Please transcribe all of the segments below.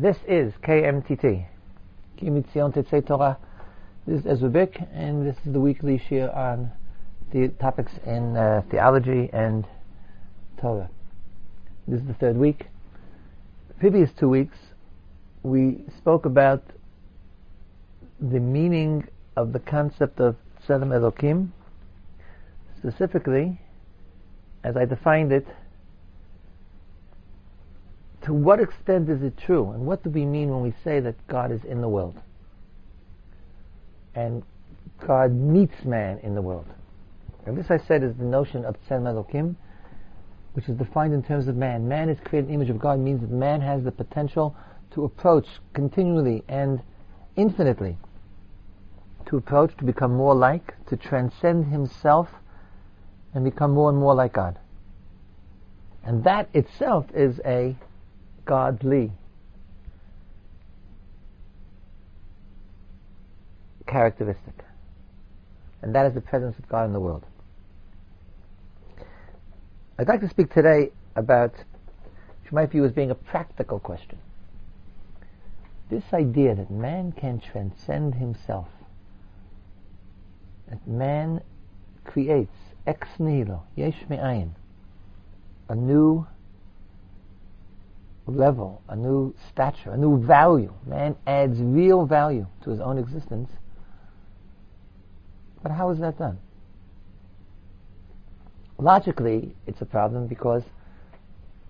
This is KMTT. Kimitzion Tetzei Torah. This is Ezra Bick, and this is the weekly shiur on the topics in uh, theology and Torah. This is the third week. Previous two weeks, we spoke about the meaning of the concept of Tzelem Elokim, specifically, as I defined it, to what extent is it true? And what do we mean when we say that God is in the world? And God meets man in the world. And this I said is the notion of Tzelem Elokim, which is defined in terms of man. Man is created in the image of God means that man has the potential to approach continually and infinitely, to approach, to become more like, to transcend himself and become more and more like God. And that itself is a godly characteristic. And that is the presence of God in the world. I'd like to speak today about, which might view as being a practical question. This idea that man can transcend himself, that man creates ex nihilo, yesh me'ayin, a new level, a new stature, a new value. Man adds real value to his own existence. But how is that done? Logically, it's a problem because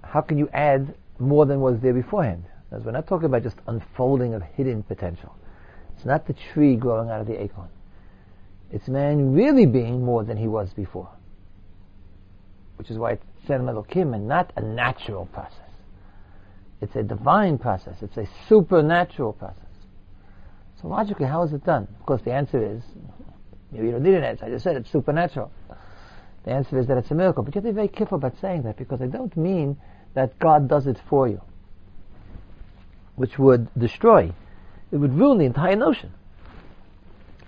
how can you add more than was there beforehand? As we're not talking about just unfolding of hidden potential. It's not the tree growing out of the acorn. It's man really being more than he was before. Which is why it's Tzelem Elokim and not a natural process. It's a divine process. It's a supernatural process. So logically, how is it done? Of course, the answer is, maybe you don't need an answer. I just said it's supernatural. The answer is that it's a miracle. But you have to be very careful about saying that because I don't mean that God does it for you, which would destroy, it would ruin the entire notion.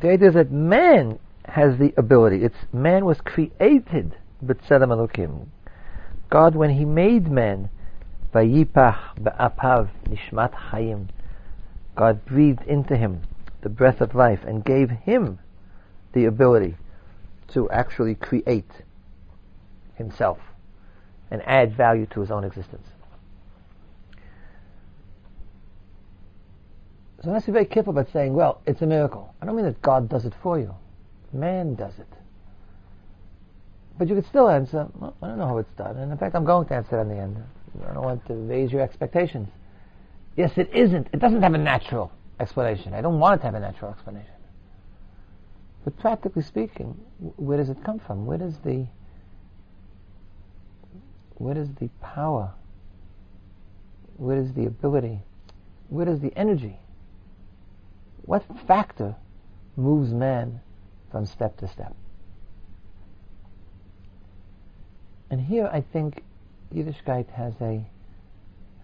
The idea is that man has the ability. It's man was created, but Elokim. God, when He made man, Vayipach ba'apav nishmat chayim. God breathed into him the breath of life and gave him the ability to actually create himself and add value to his own existence. So let's be very careful about saying, well, it's a miracle. I don't mean that God does it for you. Man does it. But you could still answer, well, I don't know how it's done. And in fact, I'm going to answer it in the end. I don't want to raise your expectations. Yes, it isn't. It doesn't have a natural explanation. I don't want it to have a natural explanation. But practically speaking, where does it come from? Where does the where does the power? Where is the ability? Where is the energy? What factor moves man from step to step? And here I think Yiddishkeit has a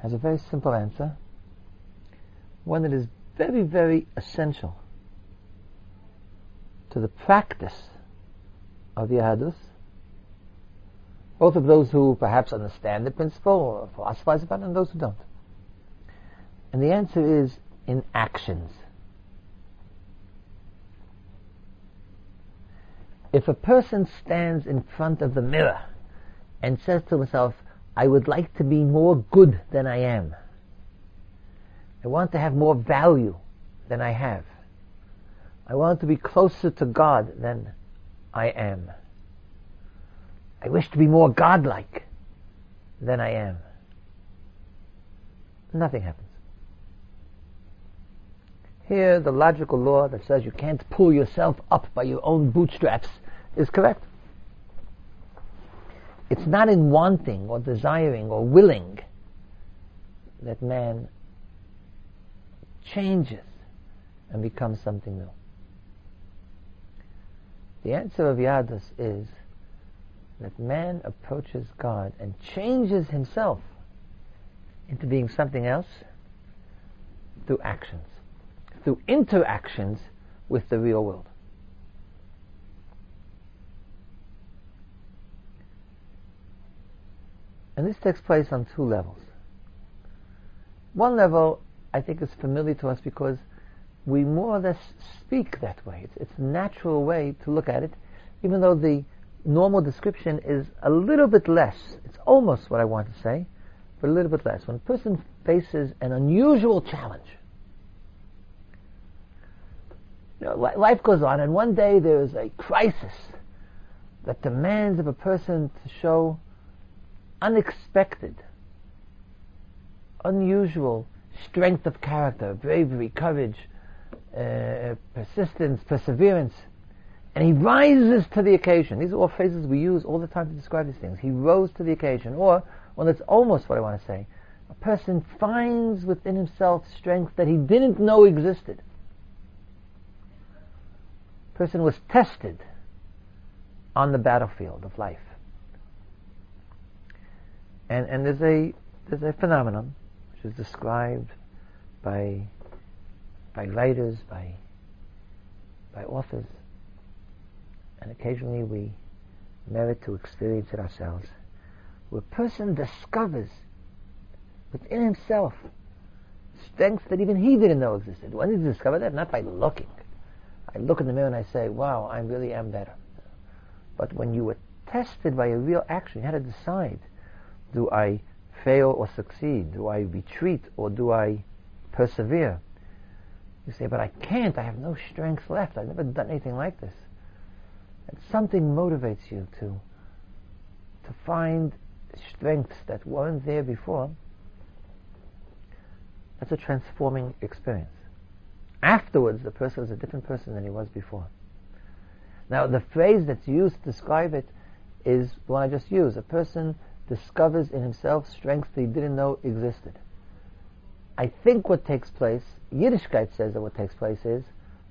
has a very simple answer, one that is very, very essential to the practice of Yahadus, both of those who perhaps understand the principle or philosophize about it and those who don't. And the answer is in actions. If a person stands in front of the mirror and says to himself, I would like to be more good than I am. I want to have more value than I have. I want to be closer to God than I am. I wish to be more godlike than I am. Nothing happens. Here, the logical law that says you can't pull yourself up by your own bootstraps is correct. It's not in wanting or desiring or willing that man changes and becomes something new. The answer of Yahadus is that man approaches God and changes himself into being something else through actions, through interactions with the real world. And this takes place on two levels. One level, I think is familiar to us because we more or less speak that way. It's, it's a natural way to look at it, even though the normal description is a little bit less. It's almost what I want to say, but a little bit less. When a person faces an unusual challenge, you know, life goes on, and one day there is a crisis that demands of a person to show unexpected, unusual strength of character, bravery, courage, uh, persistence, perseverance. And he rises to the occasion. These are all phrases we use all the time to describe these things. He rose to the occasion. Or, well, that's almost what I want to say. A person finds within himself strength that he didn't know existed. A person was tested on the battlefield of life. And, and there's a, there's a phenomenon which is described by, by writers, by, by authors, and occasionally we merit to experience it ourselves, where a person discovers within himself strengths that even he didn't know existed. When did he discover that? Not by looking. I look in the mirror and I say, wow, I really am better. But when you were tested by a real action, you had to decide, do I fail or succeed? Do I retreat or do I persevere? You say, but I can't. I have no strength left. I've never done anything like this. And something motivates you to to find strengths that weren't there before. That's a transforming experience. Afterwards, the person is a different person than he was before. Now, the phrase that's used to describe it is the one I just used. A person discovers in himself strengths that he didn't know existed. I think what takes place, Yiddishkeit says that what takes place is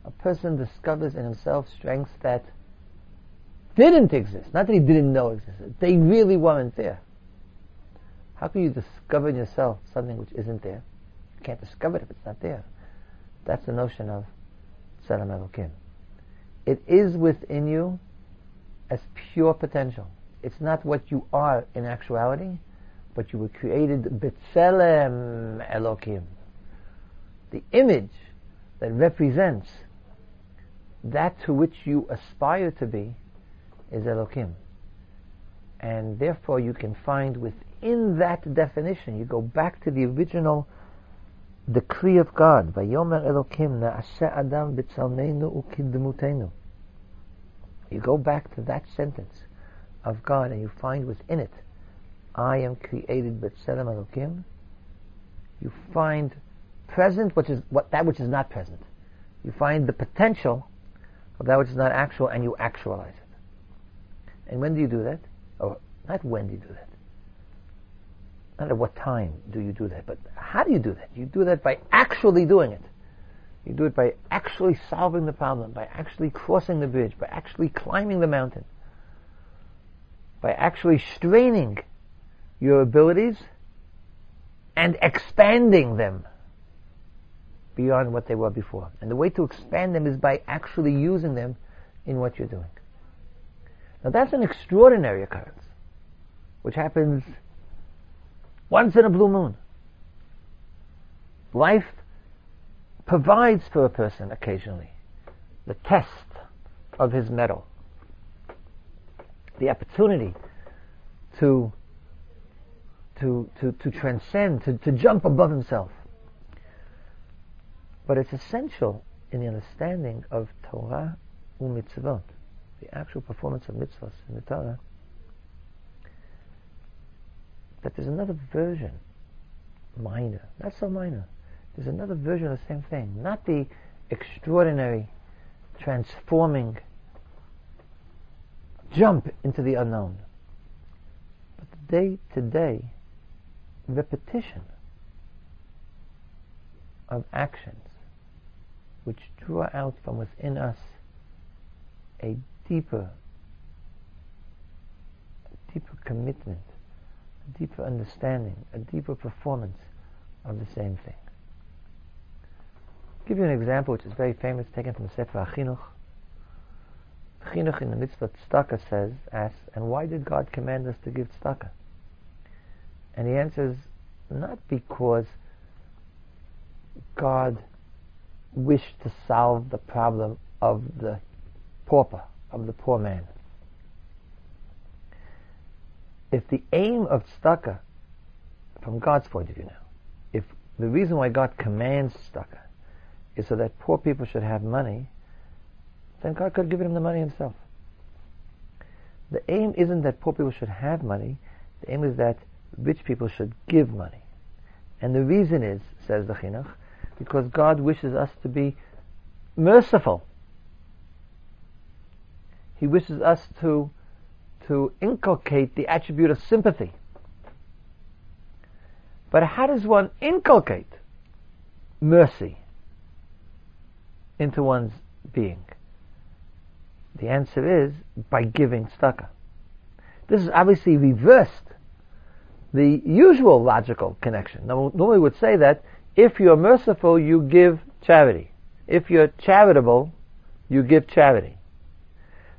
a person discovers in himself strengths that didn't exist. Not that he didn't know existed. They really weren't there. How can you discover in yourself something which isn't there? You can't discover it if it's not there. That's the notion of Tzelem Elokim. It is within you as pure potential. It's not what you are in actuality, but you were created B'Tselem Elokim. The image that represents that to which you aspire to be is Elokim. And therefore you can find within that definition, you go back to the original decree of God. Adam. You go back to that sentence of God and you find within it, I am created b'tzelem Elokim. You find present, which is what that which is not present. You find the potential of that which is not actual, and you actualize it. And when do you do that? Or not when do you do that? Not at what time do you do that, but how do you do that? You do that by actually doing it. You do it by actually solving the problem, by actually crossing the bridge, by actually climbing the mountain, by actually straining your abilities and expanding them beyond what they were before. And the way to expand them is by actually using them in what you're doing. Now that's an extraordinary occurrence, which happens once in a blue moon. Life provides for a person occasionally the test of his mettle, the opportunity to to to, to transcend, to, to jump above himself. But it's essential in the understanding of Torah u'mitzvot the actual performance of mitzvahs in the Torah, that there's another version, minor, not so minor, there's another version of the same thing, not the extraordinary, transforming jump into the unknown, but the day to day repetition of actions which draw out from within us a deeper, a deeper commitment, a deeper understanding, a deeper performance of the same thing. I'll give you an example which is very famous, taken from the Sefer HaChinuch. Chinuch in the mitzvah tzedakah says, asks, and why did God command us to give tzedakah? And he answers, not because God wished to solve the problem of the pauper, of the poor man. If the aim of tzedakah, from God's point of view now, if the reason why God commands tzedakah is so that poor people should have money, then God could have given him the money himself. The aim isn't that poor people should have money, the aim is that rich people should give money. And the reason is, says the Chinuch, because God wishes us to be merciful. He wishes us to, to inculcate the attribute of sympathy. But how does one inculcate mercy into one's being? The answer is by giving tzedakah. This is obviously reversed the usual logical connection. Now, normally would say that if you're merciful, you give charity. If you're charitable, you give charity.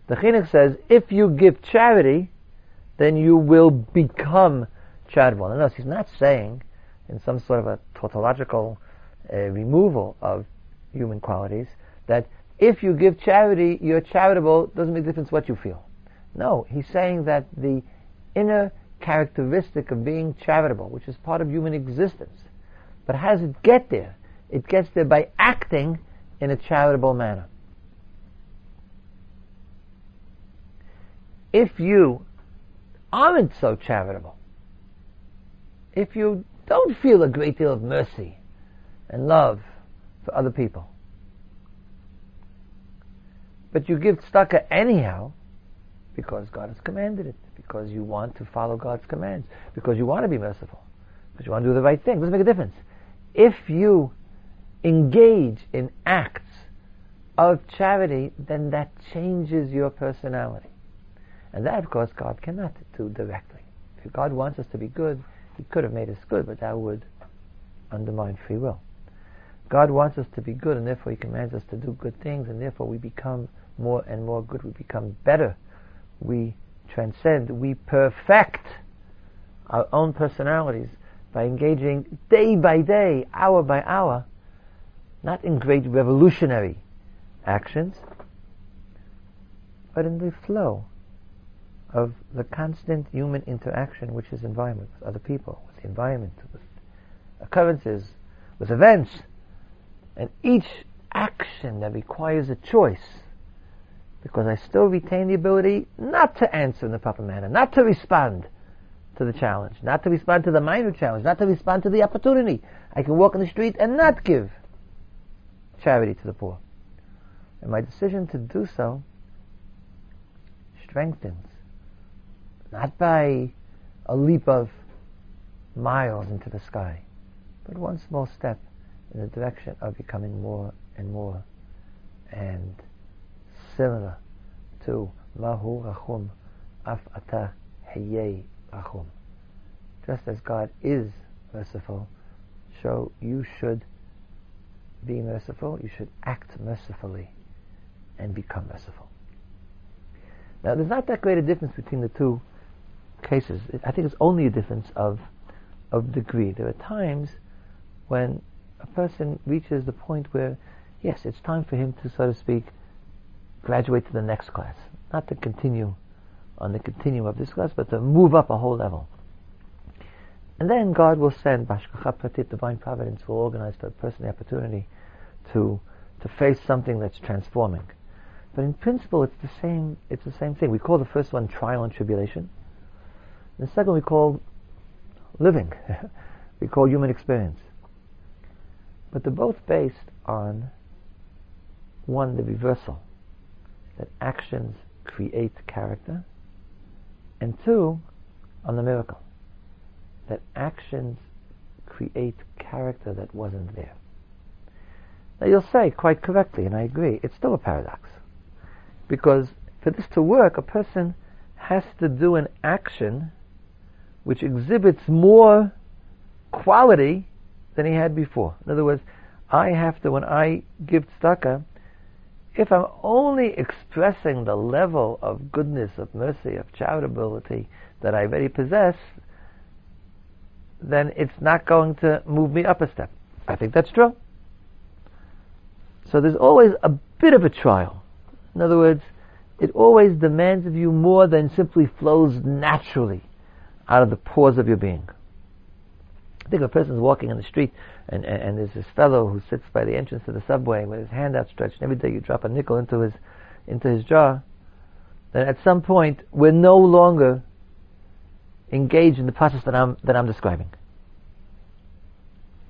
The Chinuch says, if you give charity, then you will become charitable. And notice he's not saying, in some sort of a tautological uh, removal of human qualities, that if you give charity, you're charitable, doesn't make a difference what you feel. No, he's saying that the inner characteristic of being charitable, which is part of human existence, but how does it get there? It gets there by acting in a charitable manner. If you aren't so charitable, if you don't feel a great deal of mercy and love for other people, but you give tzedakah anyhow because God has commanded it, because you want to follow God's commands, because you want to be merciful, because you want to do the right thing. It doesn't make a difference if you engage in acts of charity, then that changes your personality. And that, of course, God cannot do directly. If God wants us to be good, He could have made us good, but that would undermine free will. God wants us to be good, and therefore He commands us to do good things, and therefore we become more and more good. We become better. We transcend. We perfect our own personalities by engaging day by day, hour by hour, not in great revolutionary actions, but in the flow of the constant human interaction which is environment with other people, with the environment, with occurrences, with events, and each action that requires a choice, because I still retain the ability not to answer in the proper manner, not to respond, to the challenge, not to respond to the minor challenge, not to respond to the opportunity. I can walk in the street and not give charity to the poor. And my decision to do so strengthens, not by a leap of miles into the sky, but one small step in the direction of becoming more and more and similar to Mahu Rachum Af Ata Hayei Rachum. Just as God is merciful, so you should be merciful, you should act mercifully and become merciful. Now, there's not that great a difference between the two cases. I think it's only a difference of, of degree. There are times when a person reaches the point where, yes, it's time for him to, so to speak, graduate to the next class, not to continue on the continuum of this class, but to move up a whole level. And then God will send Hashgacha Pratit, divine providence, will organize for a person the opportunity to to face something that's transforming. But in principle, it's the same. It's the same thing. We call the first one trial and tribulation. The second we call living. we call human experience. But they're both based on one, the reversal, that actions create character, and two, on the miracle, that actions create character that wasn't there. Now you'll say quite correctly, and I agree, it's still a paradox. Because for this to work, a person has to do an action which exhibits more quality than he had before. In other words, I have to, when I give tzedakah, if I'm only expressing the level of goodness, of mercy, of charitability that I already possess, then it's not going to move me up a step. I think that's true. So there's always a bit of a trial. In other words, it always demands of you more than simply flows naturally out of the pores of your being. I think a person's walking in the street and, and, and, there's this fellow who sits by the entrance to the subway with his hand outstretched, and every day you drop a nickel into his, into his jar, then at some point we're no longer engaged in the process that I'm, that I'm describing.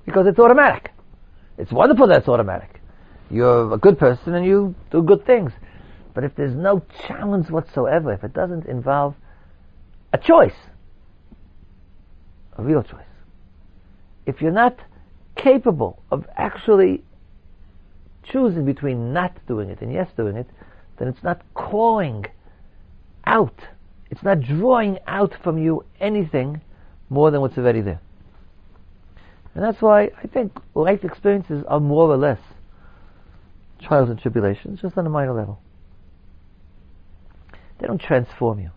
Because it's automatic. It's wonderful that it's automatic. You're a good person and you do good things. But if there's no challenge whatsoever, if it doesn't involve a choice, a real choice, if you're not capable of actually choosing between not doing it and yes doing it, then it's not calling out. It's not drawing out from you anything more than what's already there. And that's why I think life experiences are more or less trials and tribulations, just on a minor level. They don't transform you.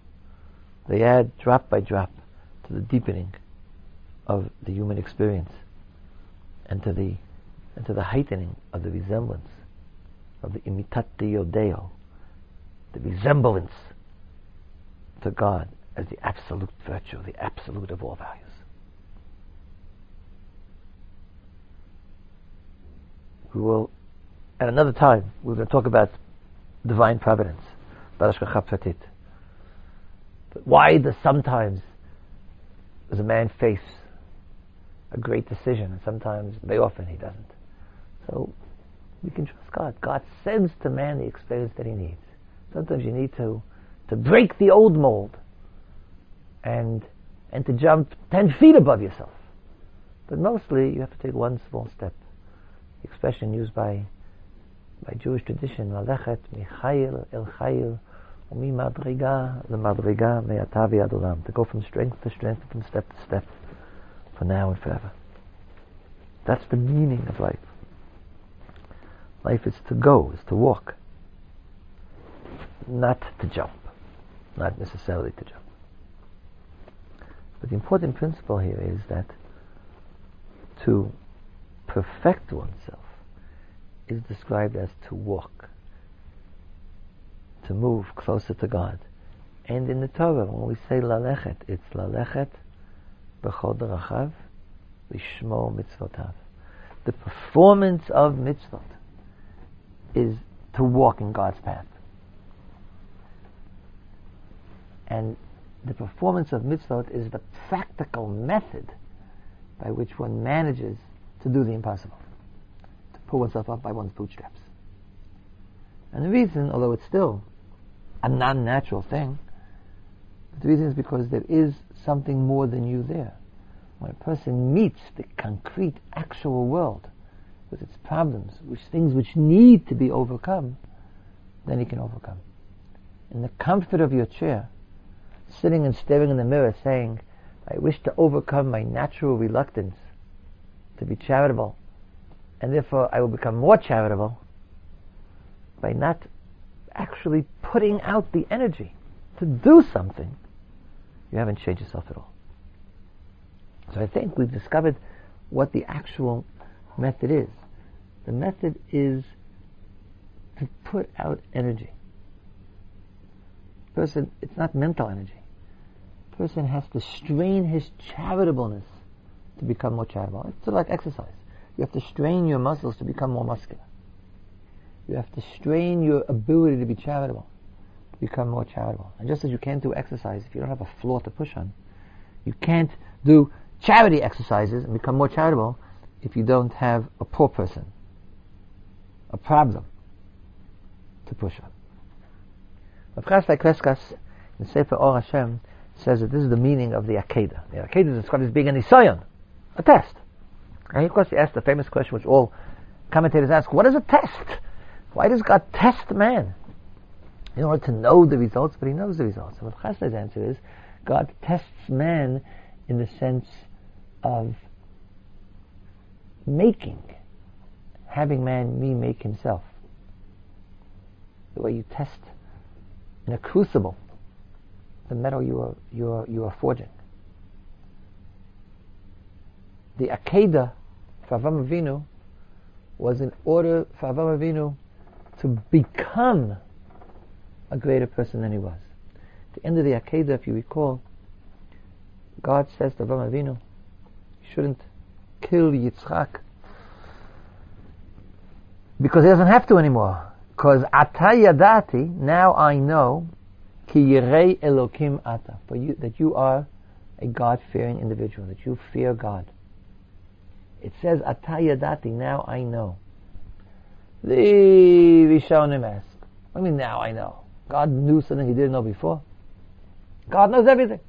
They add drop by drop to the deepening of the human experience and to the and to the heightening of the resemblance of the imitatio Deo, the resemblance to God as the absolute virtue, the absolute of all values. We will, at another time, we're going to talk about divine providence, But why does sometimes does a man face a great decision, and sometimes, very often, he doesn't. So we can trust God. God sends to man the experience that he needs. Sometimes you need to to break the old mold and and to jump ten feet above yourself. But mostly you have to take one small step. The expression used by by Jewish tradition, Lalechet michayil el chayil, umi madriga lemadriga me'atavi adolam, to go from strength to strength, from step to step for now and forever. That's the meaning of life. Life is to go, is to walk, not to jump, not necessarily to jump. But the important principle here is that to perfect oneself is described as to walk, to move closer to God. And in the Torah, when we say lalechet, it's lalechet lishmor mitzvotav. The performance of mitzvot is to walk in God's path. And the performance of mitzvot is the practical method by which one manages to do the impossible, to pull oneself up by one's bootstraps. And the reason, although it's still a non-natural thing, the reason is because there is something more than you there. When a person meets the concrete, actual world with its problems, with things which need to be overcome, then he can overcome. In the comfort of your chair, sitting and staring in the mirror saying, I wish to overcome my natural reluctance to be charitable, and therefore I will become more charitable by not actually putting out the energy to do something, you haven't changed yourself at all. So I think we've discovered what the actual method is. The method is to put out energy. Person, it's not mental energy. Person has to strain his charitableness to become more charitable. It's sort of like exercise. You have to strain your muscles to become more muscular. You have to strain your ability to be charitable become more charitable. And just as you can't do exercise if you don't have a floor to push on, you can't do charity exercises and become more charitable if you don't have a poor person, a problem to push on. Rav Kreskas in Sefer Or Hashem says that this is the meaning of the Akedah. The Akedah is described as being an nisayon, a test. And of course he asked the famous question which all commentators ask, what is a test? Why does God test man? In order to know the results, but he knows the results. And what Chasdai's answer is, God tests man in the sense of making, having man me make himself. The way you test in a crucible the metal you are, you are, you are forging. The Akedah for Avram Avinu was in order for Avram Avinu to become a greater person than he was. At the end of the Akedah, if you recall, God says to Avram Avinu, you shouldn't kill Yitzchak because he doesn't have to anymore. Because atayadati, now I know, ki yirei elokim ata, for you, that you are a God-fearing individual, that you fear God. It says atayadati, now I know. The Rishonim ask, I mean now I know. God knew something he didn't know before. God knows everything.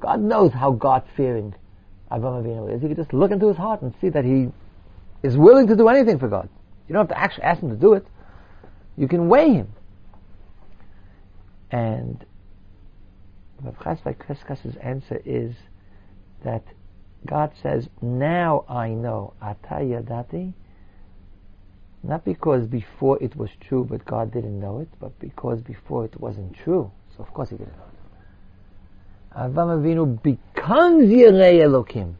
God knows how God-fearing Avram Avinu is. You can just look into his heart and see that he is willing to do anything for God. You don't have to actually ask him to do it. You can weigh him. And Rav Chasdai Kreskas's answer is that God says, now I know, Atayadati, not because before it was true but God didn't know it, but because before it wasn't true. So of course he didn't know it. Avram Avinu becomes Yirei Elokim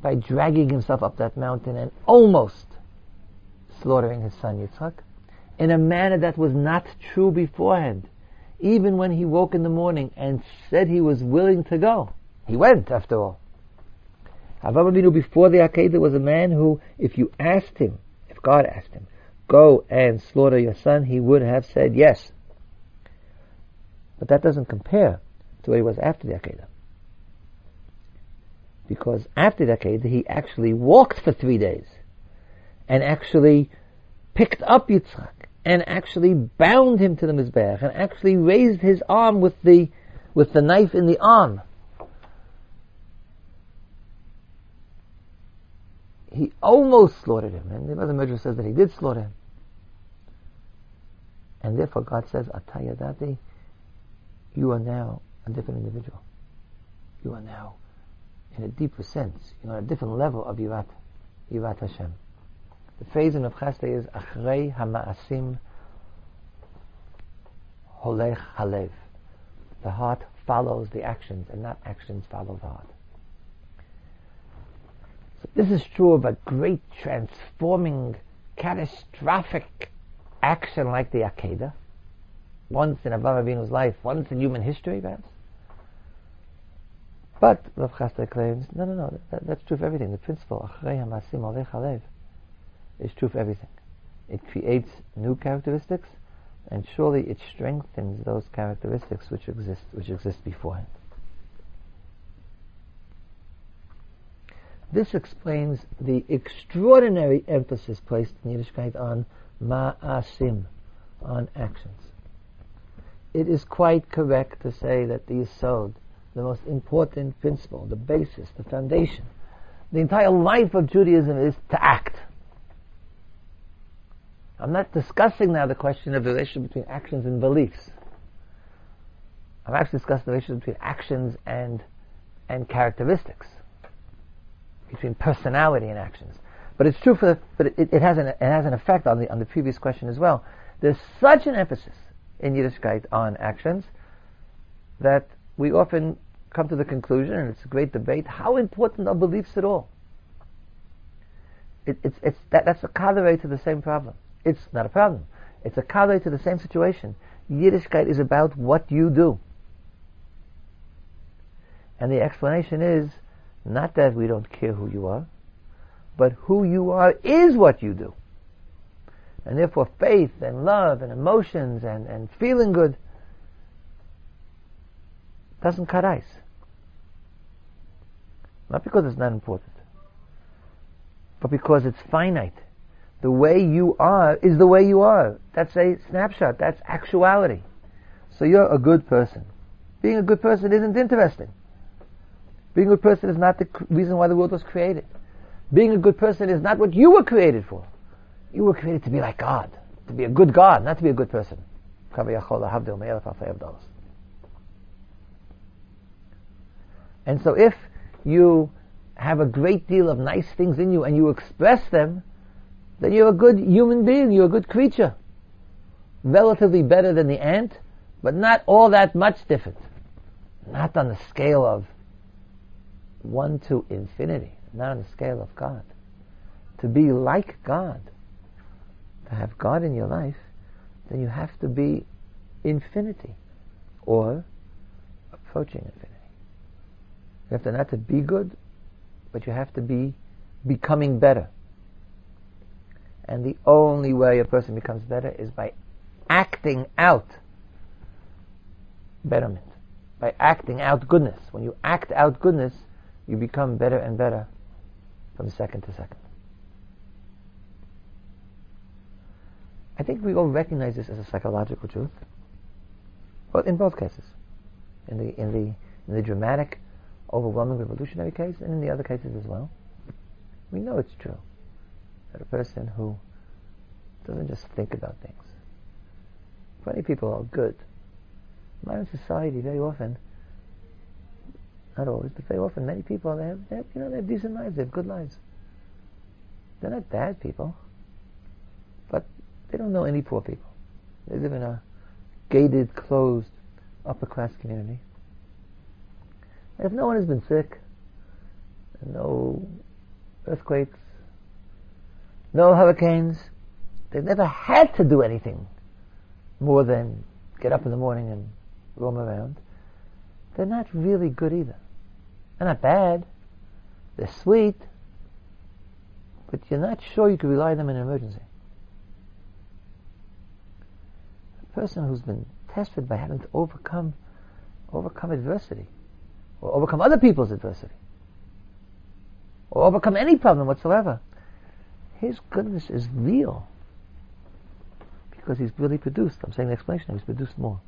by dragging himself up that mountain and almost slaughtering his son Yitzchak in a manner that was not true beforehand. Even when he woke in the morning and said he was willing to go, he went after all. Avram Avinu before the Akedah was a man who, if you asked him, if God asked him, go and slaughter your son, he would have said yes. But that doesn't compare to what he was after the Akedah. Because after the Akedah, he actually walked for three days and actually picked up Yitzchak and actually bound him to the Mizbeach and actually raised his arm with the, with the knife in the arm. He almost slaughtered him, and the other Midrash says that he did slaughter him. And therefore God says, Atayadati, you are now a different individual. You are now, in a deeper sense, you're on a different level of Yirat, Yirat Hashem. The phrase in Chasdai is Achrei Hamaasim Holech Halev. The heart follows the actions, and not actions follow the heart. This is true of a great transforming, catastrophic action like the Akedah. Once in Avram Avinu's life, once in human history, perhaps. But Rav Chasdai claims, no, no, no, that, that's true for everything. The principle, is true for everything. It creates new characteristics, and surely it strengthens those characteristics which exist which exist beforehand. This explains the extraordinary emphasis placed in Yiddishkeit on ma'asim, on actions. It is quite correct to say that the yisod, the most important principle, the basis, the foundation, the entire life of Judaism is to act. I'm not discussing now the question of the relationship between actions and beliefs. I'm actually discussing the relationship between actions and and characteristics, between personality and actions. But it's true for, the, but it, it, has an it has an effect on the on the previous question as well. There's such an emphasis in Yiddishkeit on actions that we often come to the conclusion, and it's a great debate, how important are beliefs at all? It, it's, it's that, that's a corollary to the same problem. It's not a problem. It's a corollary to the same situation. Yiddishkeit is about what you do. And the explanation is not that we don't care who you are, but who you are is what you do. And therefore faith and love and emotions and, and feeling good doesn't cut ice. Not because it's not important, but because it's finite. The way you are is the way you are. That's a snapshot. That's actuality. So you're a good person. Being a good person isn't interesting. Being a good person is not the reason why the world was created. Being a good person is not what you were created for. You were created to be like God, to be a good God, not to be a good person. And so if you have a great deal of nice things in you and you express them, then you're a good human being, you're a good creature. Relatively better than the ant, but not all that much different. Not on the scale of 1 to infinity, not on the scale of God. to be like God, to have God in your life, then you have to be infinity or approaching infinity. You have to not to be good, but you have to be becoming better. And the only way a person becomes better is by acting out betterment, by acting out goodness. When you act out goodness, you become better and better from second to second. I think we all recognize this as a psychological truth. Well, in both cases. In the, in the, in the dramatic, overwhelming revolutionary case, and in the other cases as well. We know it's true. That a person who doesn't just think about things. Many people are good. Modern society, very often, not always, but very often, many people they have, they have, you know, they have decent lives, they have good lives. They're not bad people, but they don't know any poor people. They live in a gated, closed, upper class community. And if no one has been sick, no earthquakes, no hurricanes, they've never had to do anything more than get up in the morning and roam around. They're not really good either. They're not bad. They're sweet. But you're not sure you can rely on them in an emergency. A person who's been tested by having to overcome overcome adversity or overcome other people's adversity or overcome any problem whatsoever his goodness is real because he's really produced I'm saying the explanation he's produced more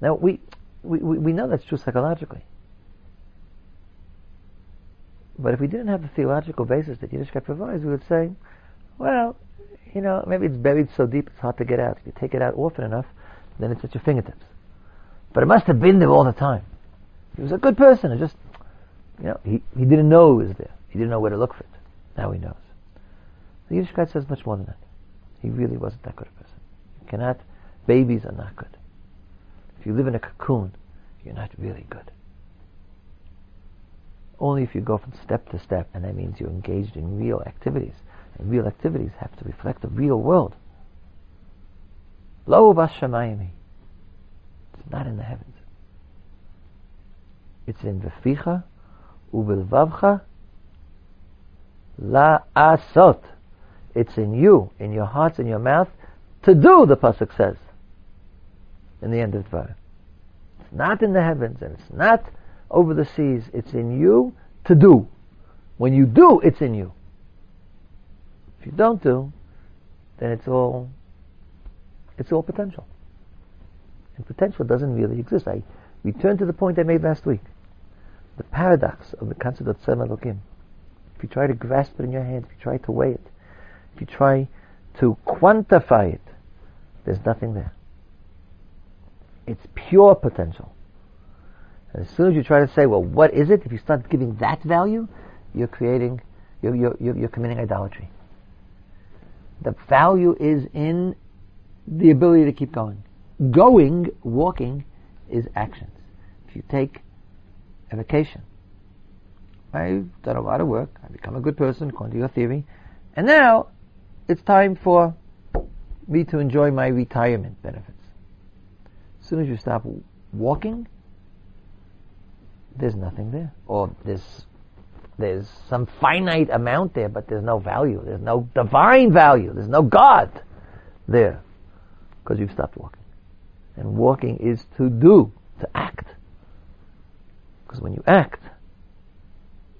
now we we, we know that's true psychologically but if we didn't have the theological basis that Yiddishkeit provides, we would say, well, you know, maybe it's buried so deep it's hard to get out. If you take it out often enough, then it's at your fingertips. But it must have been there all the time. He was a good person, and just, you know, he, he didn't know it was there. He didn't know where to look for it. Now he knows. The Yiddishkeit says much more than that. He really wasn't that good a person. You cannot, babies are not good. If you live in a cocoon, you're not really good. Only if you go from step to step, and that means you're engaged in real activities. And real activities have to reflect the real world. Lo vashamayimi. It's not in the heavens. It's in Veficha, Ubilvavcha, La Asot. It's in you, in your hearts, in your mouth, to do, the Pasuk says. In the end of Dvar. It's not in the heavens, and it's not over the seas. It's in you to do. When you do, it's in you. If you don't do, then it's all it's all potential. And potential doesn't really exist. I return to the point I made last week. The paradox of the concept of Tzelem. If you try to grasp it in your hands, if you try to weigh it, if you try to quantify it, there's nothing there. It's pure potential. As soon as you try to say, well, what is it? If you start giving that value, you're creating, you're, you're, you're committing idolatry. The value is in the ability to keep going. Going, walking, is actions. If you take a vacation, I've done a lot of work, I've become a good person according to your theory, and now it's time for me to enjoy my retirement benefits. As soon as you stop walking, there's nothing there. Or there's there's some finite amount there, but there's no value. There's no divine value. There's no God there. Because you've stopped walking. And walking is to do, to act. Because when you act,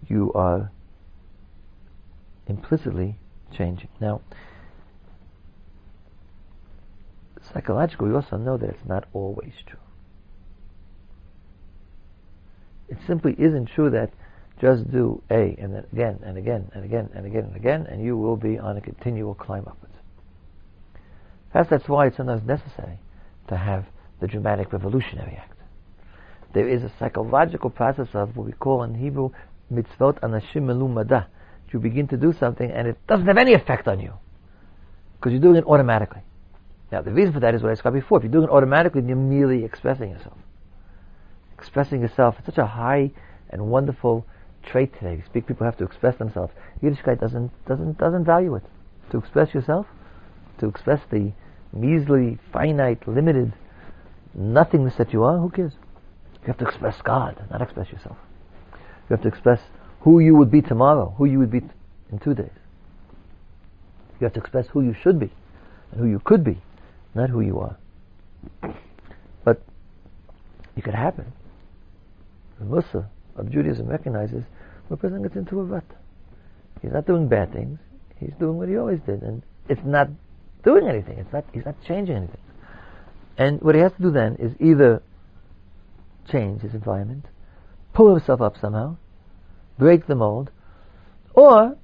you are implicitly changing. Now, psychologically, we also know that it's not always true. It simply isn't true that just do A and then again and again and again and again and again and you will be on a continual climb upwards. Perhaps that's why it's sometimes necessary to have the dramatic revolutionary act. There is a psychological process of what we call in Hebrew mitzvot anashim melumada. You begin to do something and it doesn't have any effect on you because you're doing it automatically. Now the reason for that is what I described before. If you're doing it automatically, you're merely expressing yourself expressing yourself at such a high and wonderful trait today. We speak, people have to express themselves. Yiddishkeit doesn't, doesn't, doesn't value it. To express yourself, to express the measly, finite, limited nothingness that you are, who cares? You have to express God, not express yourself. You have to express who you would be tomorrow, who you would be in two days. You have to express who you should be and who you could be, not who you are. But it could happen. The Mussar of Judaism recognizes when a person gets into a rut. He's not doing bad things. He's doing what he always did, and it's not doing anything. It's not. He's not changing anything. And what he has to do then is either change his environment, pull himself up somehow, break the mold, or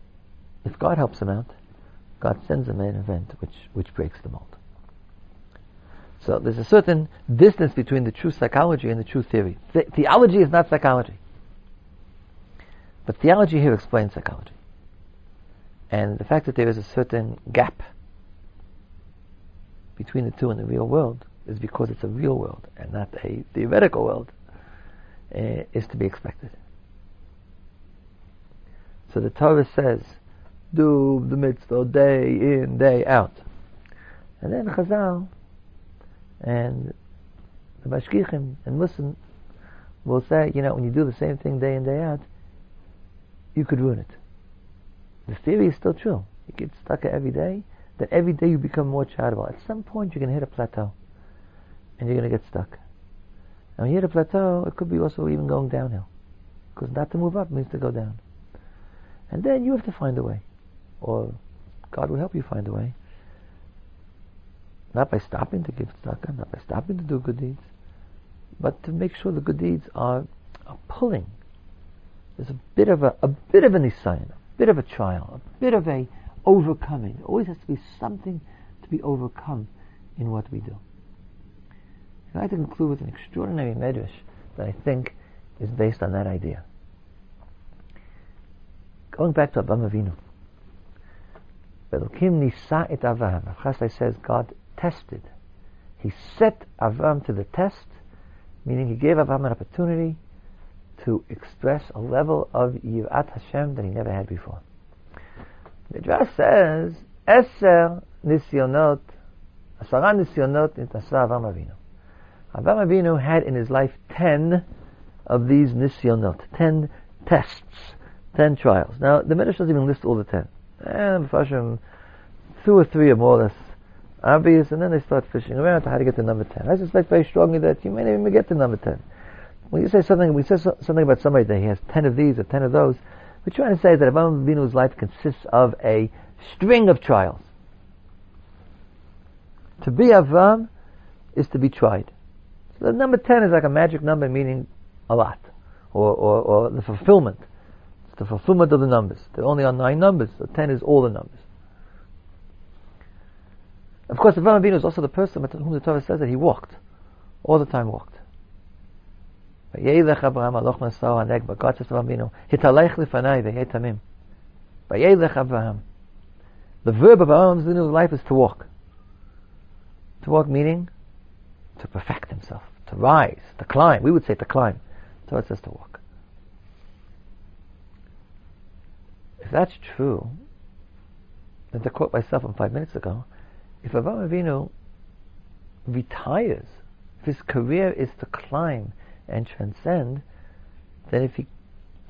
if God helps him out, God sends him an event which, which breaks the mold. So there's a certain distance between the true psychology and the true theory. The- theology is not psychology. But theology here explains psychology. And the fact that there is a certain gap between the two in the real world is because it's a real world and not a theoretical world, uh, is to be expected. So the Torah says, do the mitzvah day in, day out. And then Chazal and the Mashgichim and Muslim will say, you know, when you do the same thing day in, day out, you could ruin it. The theory is still true. You get stuck every day, then every day you become more charitable. At some point you're going to hit a plateau and you're going to get stuck. And when you hit a plateau, it could be also even going downhill. Because not to move up means to go down. And then you have to find a way. Or God will help you find a way. Not by stopping to give tzedakah, not by stopping to do good deeds, but to make sure the good deeds are, are pulling. There's a bit of a, a bit of a nisayon, a bit of a trial, a bit of a overcoming. There always has to be something to be overcome in what we do. I'd like to conclude with an extraordinary medrash that I think is based on that idea. Going back to Abraham Avinu. Elokim nisa et Avraham. Chasdai says God tested. He set Avram to the test, meaning he gave Avram an opportunity to express a level of Yirat Hashem that he never had before. The Midrash says, Eser nisyonot, Asara nisyonot nitasa Avram Avinu. Avram Avinu had in his life ten of these nisyonot, ten tests, ten trials. Now, the Midrash doesn't even list all the ten. And two or three are more or less obvious, and then they start fishing around to how to get to number ten. I suspect very strongly that you may not even get to number ten. When you say something, we say so, something about somebody that he has ten of these or ten of those, we're trying to say that Avram Avinu's life consists of a string of trials. To be Avram is to be tried. So the number ten is like a magic number, meaning a lot, or, or, or the fulfillment. It's the fulfillment of the numbers. There only are nine numbers, so ten is all the numbers. Of course, Avram Avinu is also the person with whom the Torah says that he walked, all the time walked. God says to. Avraham. The verb of Avram Avinu's life is to walk. To walk meaning to perfect himself, to rise, to climb. We would say to climb. So it says to walk. If that's true, then to quote myself from five minutes ago, if Avram Avinu retires, if his career is to climb and transcend, then if he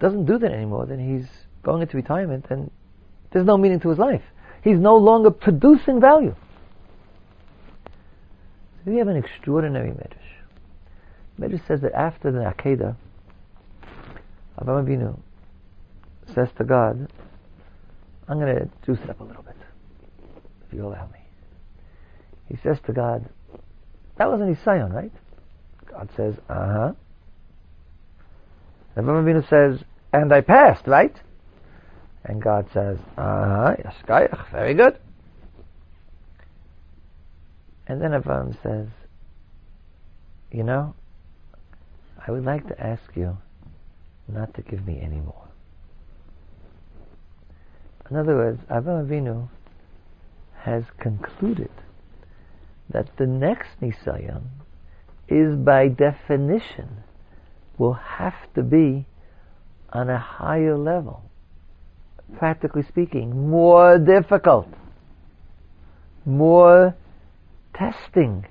doesn't do that anymore, then he's going into retirement and there's no meaning to his life. He's no longer producing value. We have an extraordinary medrash. Medrash says that after the Akedah, Avram Avinu says to God, I'm going to juice it up a little bit, if you allow me. He says to God, that was a nisayon, right? God says, uh-huh. Avram Avinu says, and I passed, right? And God says, uh-huh, very good. And then Avram says, you know, I would like to ask you not to give me any more. In other words, Avram Avinu has concluded that the next Nisayon is by definition will have to be on a higher level, practically speaking, more difficult, more testing,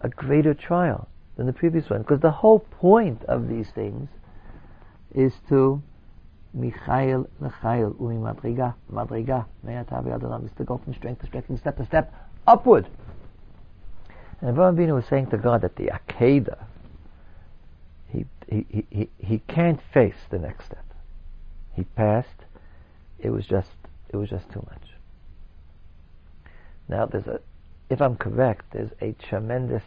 a greater trial than the previous one. Because the whole point of these things is to Michael Lechael Umi Madriga Madriga Me'atavi Adonam is to go from strength to strength and step to step upward. And Avraham Avinu was saying to God that the Akedah, he, he, he, he can't face the next step. He passed. It was just, it was just too much. Now there's a, if I'm correct, there's a tremendous,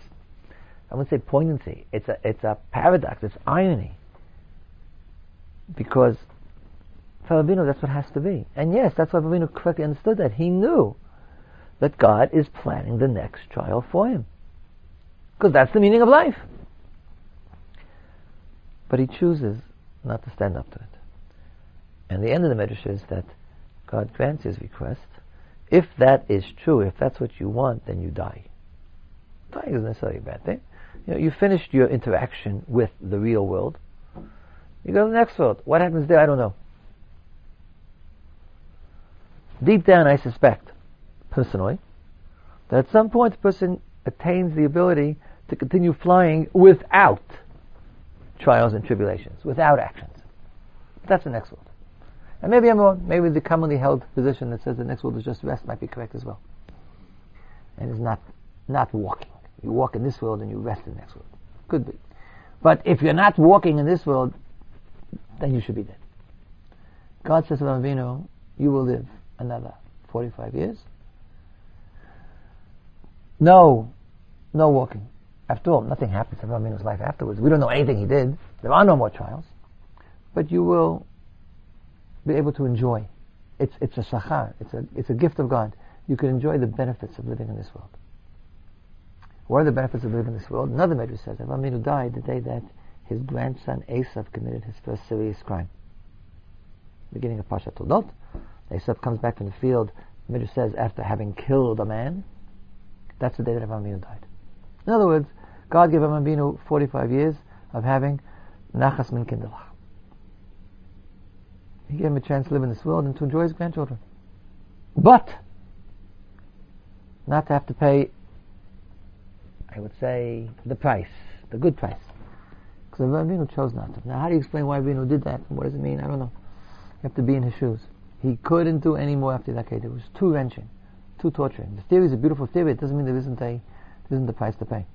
I wouldn't say poignancy. It's a, it's a paradox. It's irony. Because for Avinu, that's what has to be. And yes, that's why Avinu correctly understood that. He knew that God is planning the next trial for him. Because that's the meaning of life. But he chooses not to stand up to it. And the end of the Medrash is that God grants his request. If that is true, if that's what you want, then you die. Dying isn't necessarily a bad thing. You know, you finished your interaction with the real world. You go to the next world. What happens there, I don't know. Deep down, I suspect, personally, that at some point the person attains the ability to continue flying without trials and tribulations, without actions. That's the next world. And maybe I'm wrong. Maybe the commonly held position that says the next world is just rest might be correct as well. And it's not, not walking. You walk in this world and you rest in the next world. Could be. But if you're not walking in this world, then you should be dead. God says to Avinu, you will live another 45 years. No, no walking. After all, nothing happens to Avinu's life afterwards. We don't know anything he did. There are no more trials. But you will be able to enjoy. It's, it's a sachar. It's a, it's a gift of God. You can enjoy the benefits of living in this world. What are the benefits of living in this world? Another Medrash says Avinu died the day that his grandson Esav committed his first serious crime. Beginning of Parsha Toldot, Esav comes back from the field. The Midrash says after having killed a man, that's the day that Avinu died. In other words, God gave Avinu 45 years of having nachas min kinderlach. He gave him a chance to live in this world and to enjoy his grandchildren. But, not to have to pay, I would say, the price, the good price. Because Avinu chose not to. Now, how do you explain why Avinu did that? What does it mean? I don't know. You have to be in his shoes. He couldn't do any more after that. It was too wrenching, too torturing. The theory is a beautiful theory. It doesn't mean there isn't a, there isn't a price to pay.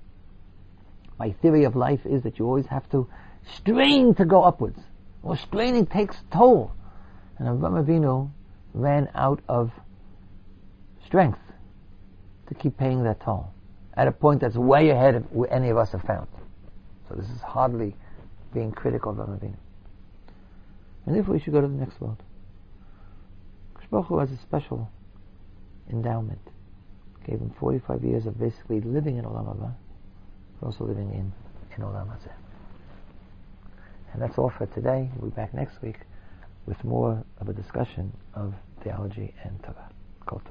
My theory of life is that you always have to strain to go upwards. Or straining takes toll. And Avraham Avinu ran out of strength to keep paying that toll at a point that's way ahead of what any of us have found. So this is hardly being critical of Avraham Avinu. And therefore we should go to the next world. Baruch has a special endowment. Gave him 45 years of basically living in Olam Haba, also living in, in Olam Hazeh. And that's all for today. We'll be back next week with more of a discussion of theology and Torah. Kol